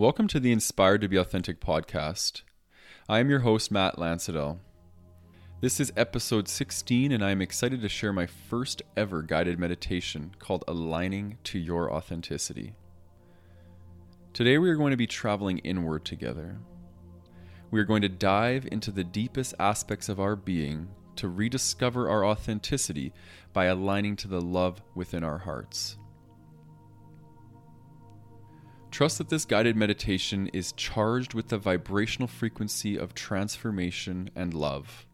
Welcome to the Inspired to Be Authentic podcast. I am your host, Matt Lansadell. This is episode 16, and I am excited to share my first ever guided meditation called Aligning to Your Authenticity. Today, we are going to be traveling inward together. We are going to dive into the deepest aspects of our being to rediscover our authenticity by aligning to the love within our hearts. Trust that this guided meditation is charged with the vibrational frequency of transformation and love.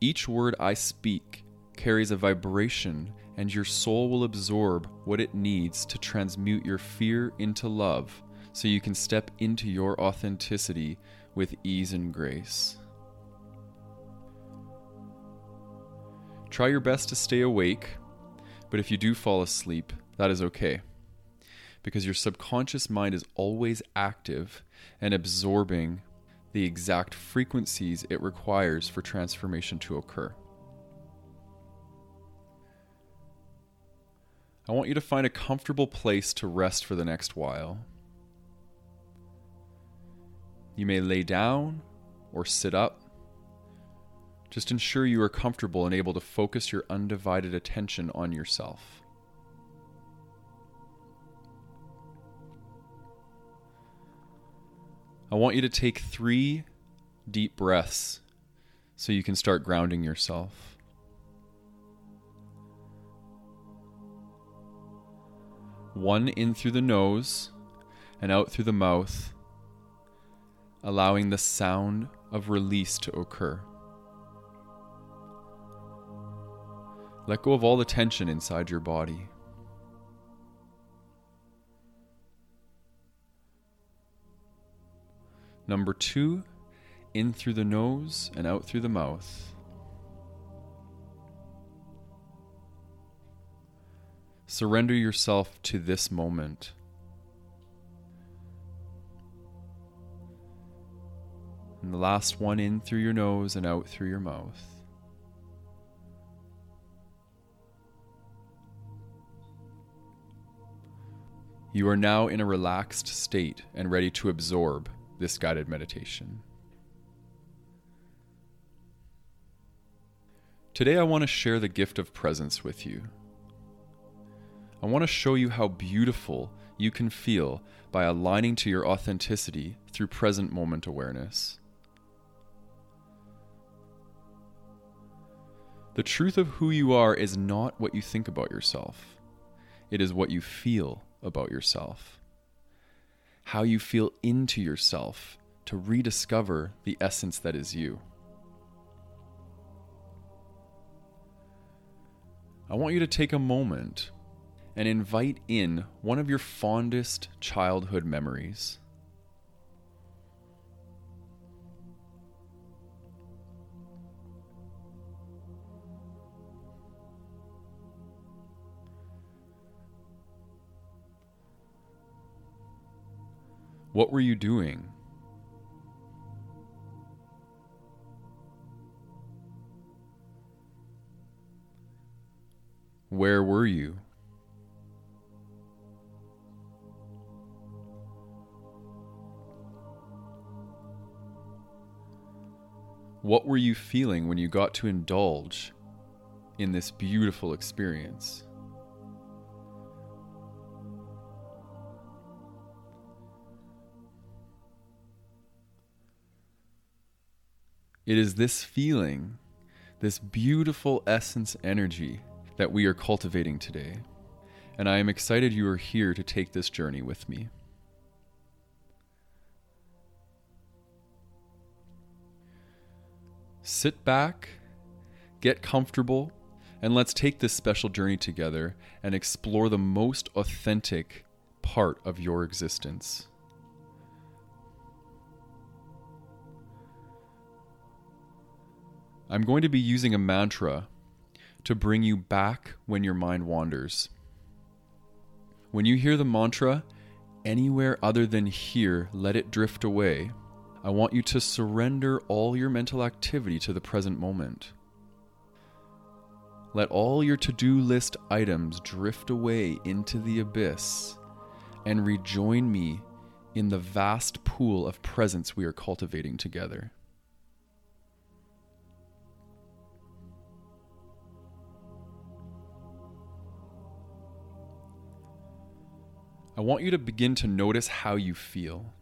Each word I speak carries a vibration, and your soul will absorb what it needs to transmute your fear into love so you can step into your authenticity with ease and grace. Try your best to stay awake, but if you do fall asleep, that is okay because your subconscious mind is always active and absorbing the exact frequencies it requires for transformation to occur. I want you to find a comfortable place to rest for the next while. You may lay down or sit up. Just ensure you are comfortable and able to focus your undivided attention on yourself. I want you to take three deep breaths so you can start grounding yourself. One in through the nose and out through the mouth, allowing the sound of release to occur. Let go of all the tension inside your body. Number two, in through the nose and out through the mouth. Surrender yourself to this moment. And the last one in through your nose and out through your mouth. You are now in a relaxed state and ready to absorb this guided meditation. Today, I want to share the gift of presence with you. I want to show you how beautiful you can feel by aligning to your authenticity through present moment awareness. The truth of who you are is not what you think about yourself, it is what you feel about yourself how you feel into yourself to rediscover the essence that is you. I want you to take a moment and invite in one of your fondest childhood memories. What were you doing? Where were you? What were you feeling when you got to indulge in this beautiful experience? It is this feeling, this beautiful essence energy that we are cultivating today. And I am excited you are here to take this journey with me. Sit back, get comfortable, and let's take this special journey together and explore the most authentic part of your existence. I'm going to be using a mantra to bring you back when your mind wanders. When you hear the mantra, anywhere other than here, let it drift away. I want you to surrender all your mental activity to the present moment. Let all your to do list items drift away into the abyss and rejoin me in the vast pool of presence we are cultivating together. I want you to begin to notice how you feel.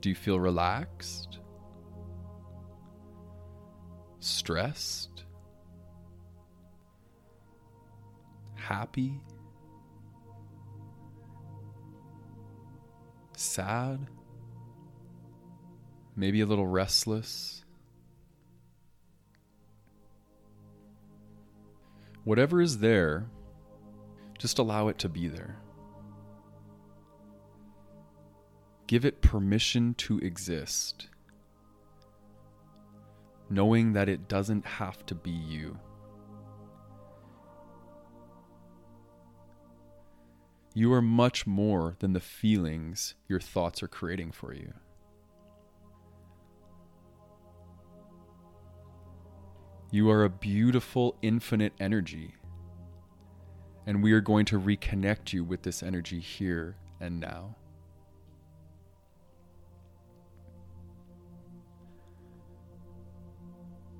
Do you feel relaxed? Stressed? Happy? Sad? Maybe a little restless? Whatever is there, just allow it to be there. Give it permission to exist, knowing that it doesn't have to be you. You are much more than the feelings your thoughts are creating for you. You are a beautiful, infinite energy. And we are going to reconnect you with this energy here and now.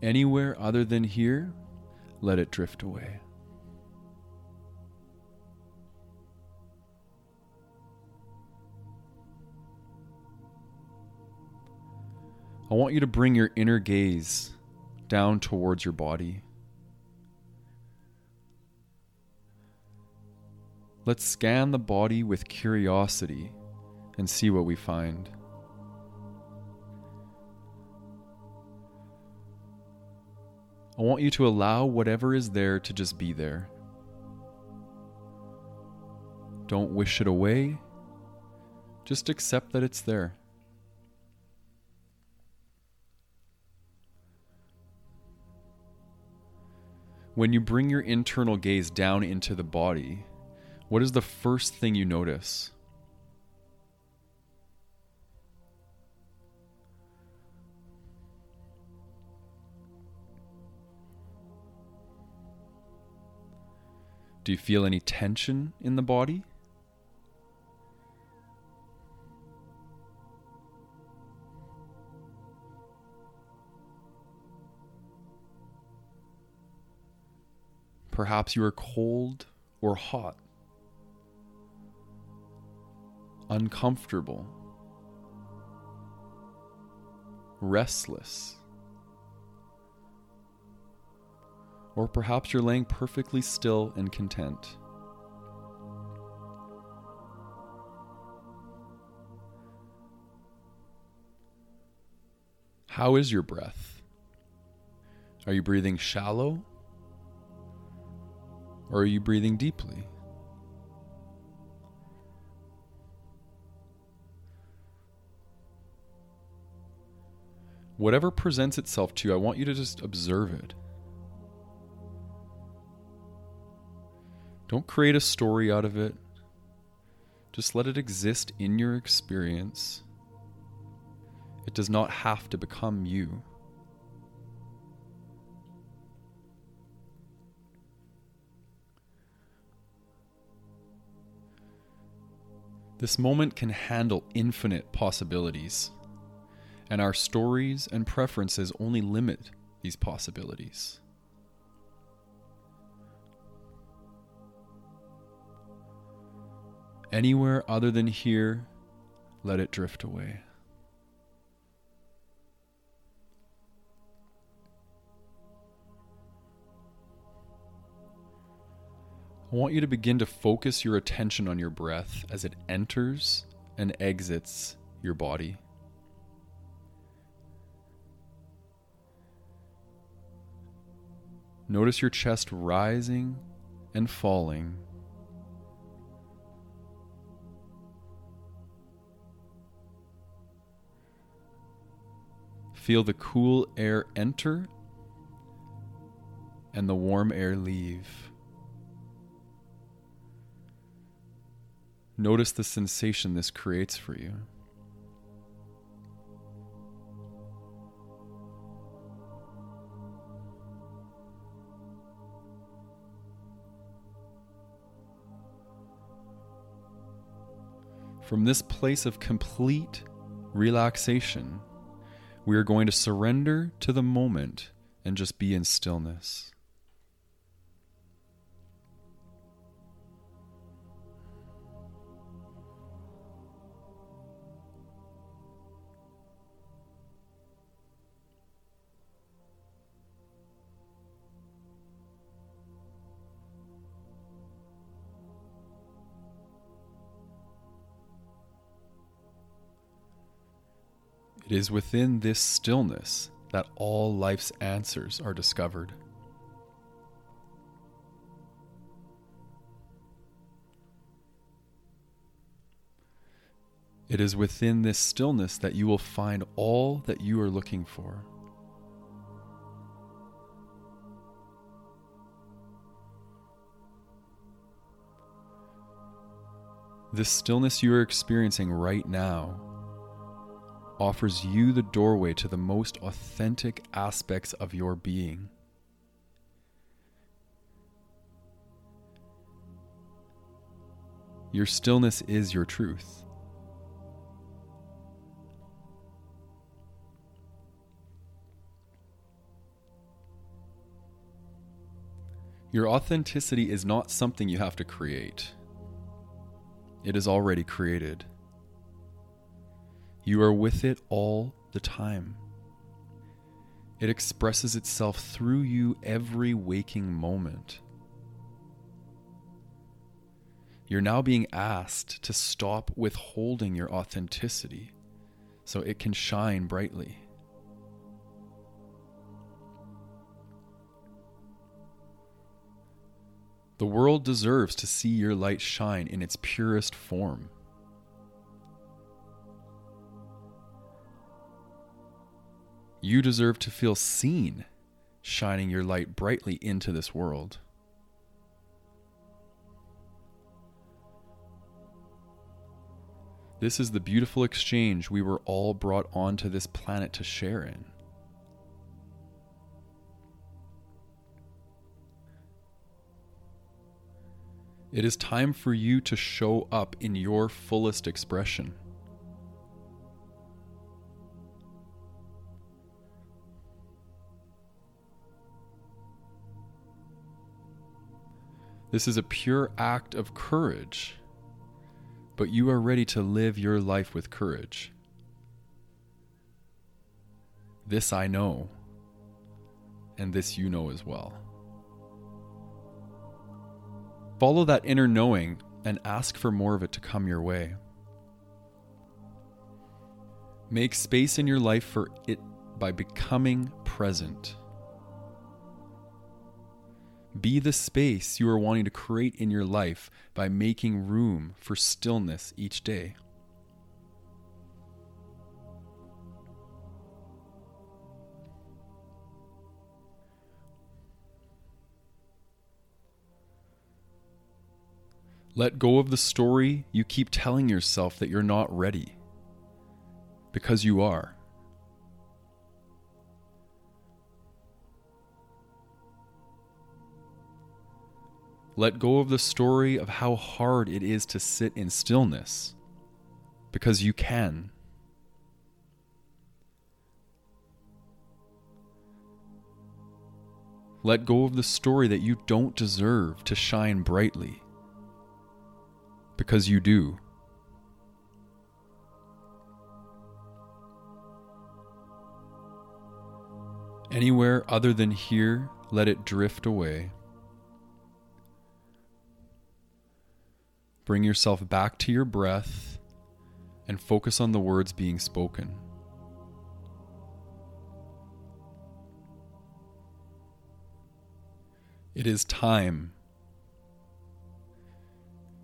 Anywhere other than here, let it drift away. I want you to bring your inner gaze down towards your body. Let's scan the body with curiosity and see what we find. I want you to allow whatever is there to just be there. Don't wish it away. Just accept that it's there. When you bring your internal gaze down into the body, what is the first thing you notice? Do you feel any tension in the body? Perhaps you are cold or hot, uncomfortable, restless. Or perhaps you're laying perfectly still and content. How is your breath? Are you breathing shallow or are you breathing deeply? Whatever presents itself to you, I want you to just observe it. Don't create a story out of it. Just let it exist in your experience. It does not have to become you. This moment can handle infinite possibilities, and our stories and preferences only limit these possibilities. Anywhere other than here, let it drift away. I want you to begin to focus your attention on your breath as it enters and exits your body. Notice your chest rising and falling. Feel the cool air enter and the warm air leave. Notice the sensation this creates for you. From this place of complete relaxation, we are going to surrender to the moment and just be in stillness. It is within this stillness that all life's answers are discovered. It is within this stillness that you will find all that you are looking for. This stillness you are experiencing right now offers you the doorway to the most authentic aspects of your being. Your stillness is your truth. Your authenticity is not something you have to create. It is already created. You are with it all the time. It expresses itself through you every waking moment. You're now being asked to stop withholding your authenticity so it can shine brightly. The world deserves to see your light shine in its purest form. You deserve to feel seen, shining your light brightly into this world. This is the beautiful exchange we were all brought onto this planet to share in. It is time for you to show up in your fullest expression. This is a pure act of courage, but you are ready to live your life with courage. This I know, and this you know as well. Follow that inner knowing and ask for more of it to come your way. Make space in your life for it by becoming present. Be the space you are wanting to create in your life by making room for stillness each day. Let go of the story you keep telling yourself that you're not ready. Because you are. Let go of the story of how hard it is to sit in stillness. Because you can. Let go of the story that you don't deserve to shine brightly because you do. Anywhere other than here, let it drift away. Bring yourself back to your breath and focus on the words being spoken. It is time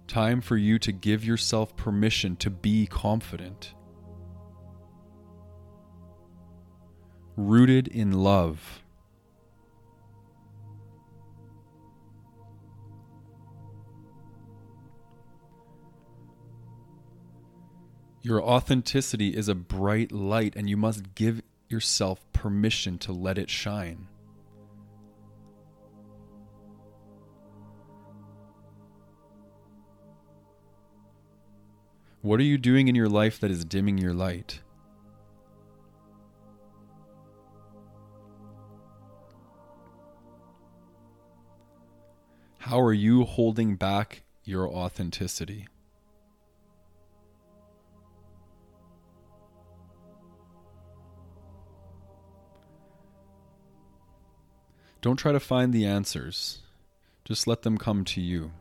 Time for you to give yourself permission to be confident. Rooted in love. Your authenticity is a bright light, and you must give yourself permission to let it shine. What are you doing in your life that is dimming your light? How are you holding back your authenticity? Don't try to find the answers, just let them come to you.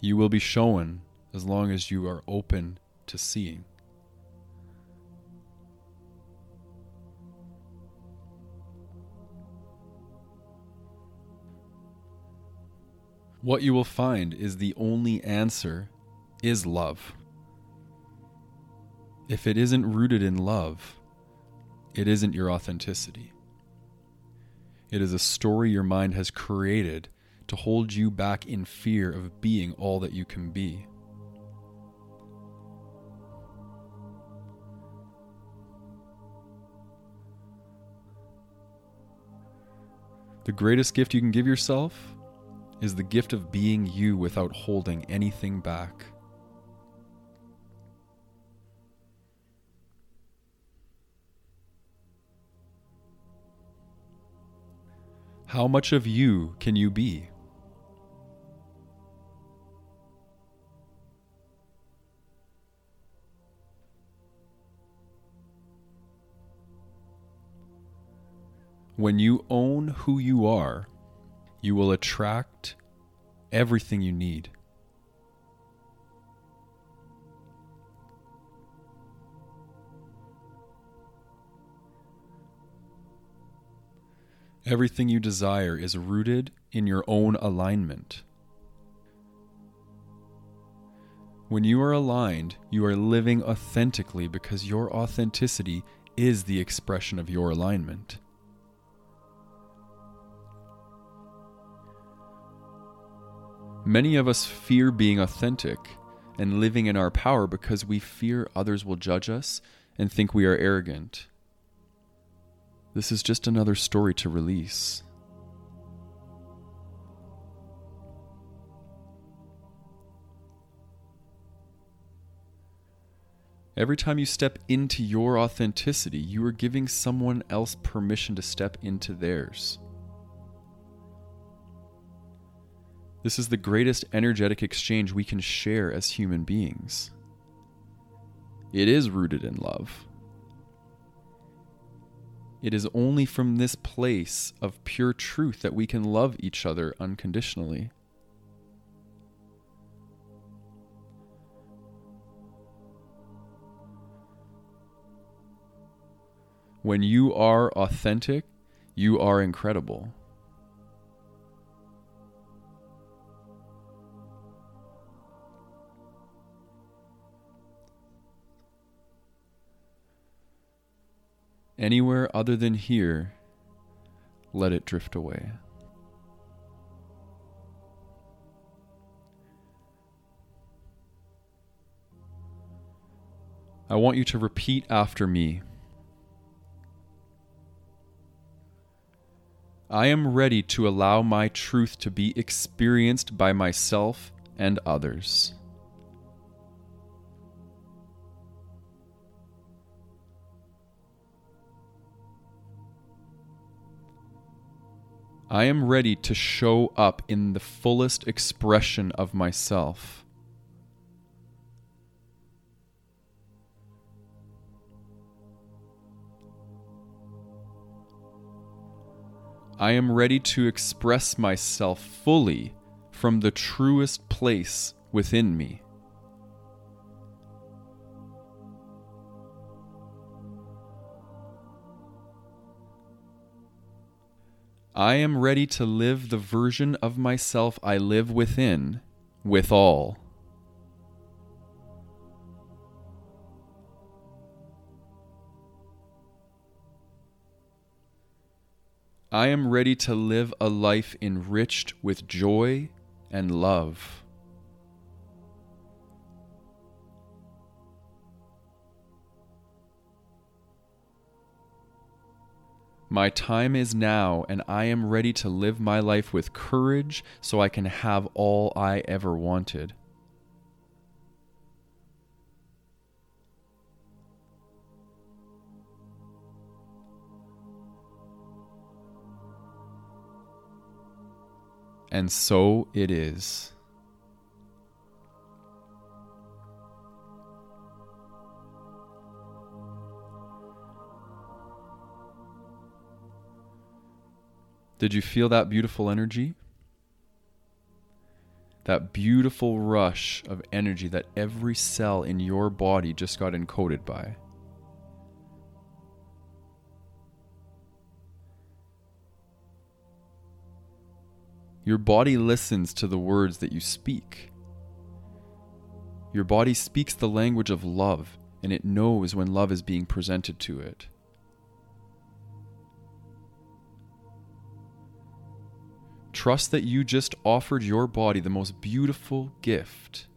You will be shown as long as you are open to seeing. What you will find is the only answer is love. If it isn't rooted in love, it isn't your authenticity. It is a story your mind has created to hold you back in fear of being all that you can be. The greatest gift you can give yourself is the gift of being you without holding anything back. How much of you can you be? When you own who you are, you will attract everything you need. Everything you desire is rooted in your own alignment. When you are aligned, you are living authentically because your authenticity is the expression of your alignment. Many of us fear being authentic and living in our power because we fear others will judge us and think we are arrogant. This is just another story to release. Every time you step into your authenticity, you are giving someone else permission to step into theirs. This is the greatest energetic exchange we can share as human beings. It is rooted in love. It is only from this place of pure truth that we can love each other unconditionally. When you are authentic, you are incredible. Anywhere other than here, let it drift away. I want you to repeat after me. I am ready to allow my truth to be experienced by myself and others. I am ready to show up in the fullest expression of myself. I am ready to express myself fully from the truest place within me. I am ready to live the version of myself I live within, with all. I am ready to live a life enriched with joy and love. My time is now, and I am ready to live my life with courage so I can have all I ever wanted. And so it is. Did you feel that beautiful energy? That beautiful rush of energy that every cell in your body just got encoded by. Your body listens to the words that you speak. Your body speaks the language of love, and it knows when love is being presented to it. Trust that you just offered your body the most beautiful gift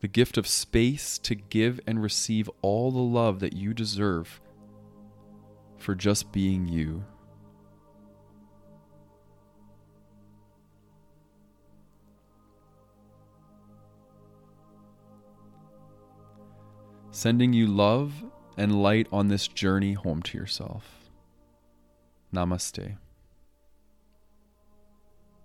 the gift of space to give and receive all the love that you deserve for just being you. Sending you love and light on this journey home to yourself. Namaste.